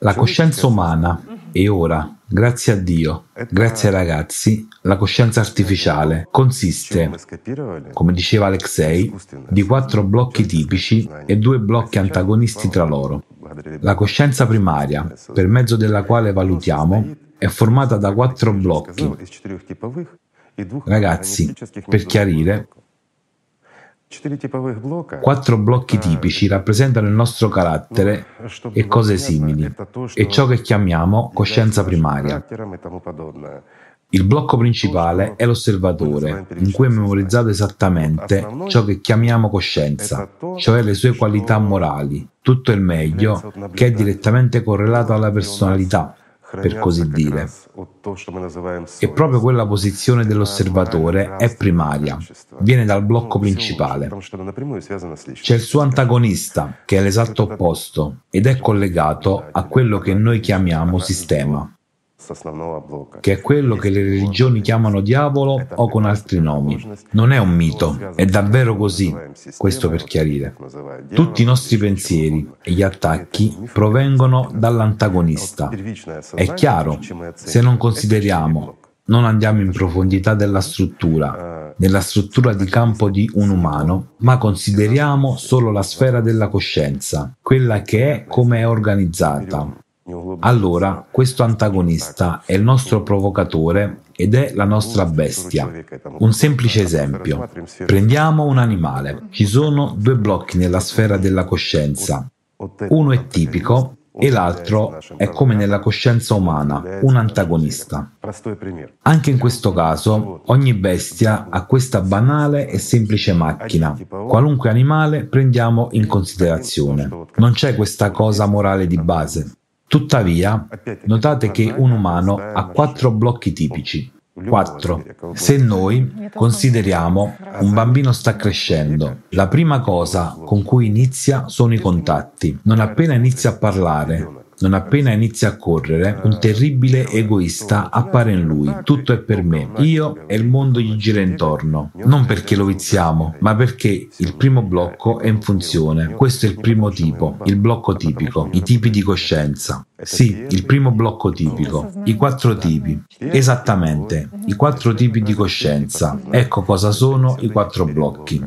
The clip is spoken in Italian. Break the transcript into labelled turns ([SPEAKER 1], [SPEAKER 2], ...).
[SPEAKER 1] La coscienza umana e ora, grazie a Dio, grazie ai ragazzi, la coscienza artificiale consiste, come diceva Alexei, di quattro blocchi tipici e due blocchi antagonisti tra loro. La coscienza primaria, per mezzo della quale valutiamo, è formata da quattro blocchi. Ragazzi, per chiarire, Quattro blocchi tipici rappresentano il nostro carattere e cose simili, e ciò che chiamiamo coscienza primaria. Il blocco principale è l'osservatore, in cui è memorizzato esattamente ciò che chiamiamo coscienza, cioè le sue qualità morali, tutto il meglio che è direttamente correlato alla personalità, per così dire. E proprio quella posizione dell'osservatore è primaria, viene dal blocco principale. C'è il suo antagonista, che è l'esatto opposto, ed è collegato a quello che noi chiamiamo sistema che è quello che le religioni chiamano diavolo o con altri nomi. Non è un mito, è davvero così, questo per chiarire. Tutti i nostri pensieri e gli attacchi provengono dall'antagonista. È chiaro, se non consideriamo non andiamo in profondità della struttura, della struttura di campo di un umano, ma consideriamo solo la sfera della coscienza, quella che è come è organizzata, allora questo antagonista è il nostro provocatore ed è la nostra bestia. Un semplice esempio. Prendiamo un animale. Ci sono due blocchi nella sfera della coscienza. Uno è tipico e l'altro è come nella coscienza umana, un antagonista. Anche in questo caso, ogni bestia ha questa banale e semplice macchina. Qualunque animale prendiamo in considerazione. Non c'è questa cosa morale di base. Tuttavia, notate che un umano ha quattro blocchi tipici. 4. Se noi consideriamo un bambino sta crescendo, la prima cosa con cui inizia sono i contatti. Non appena inizia a parlare, non appena inizia a correre, un terribile egoista appare in lui. Tutto è per me. Io e il mondo gli gira intorno. Non perché lo viziamo, ma perché il primo blocco è in funzione. Questo è il primo tipo, il blocco tipico, i tipi di coscienza. Sì, il primo blocco tipico, i quattro tipi. Esattamente, i quattro tipi di coscienza. Ecco cosa sono i quattro blocchi.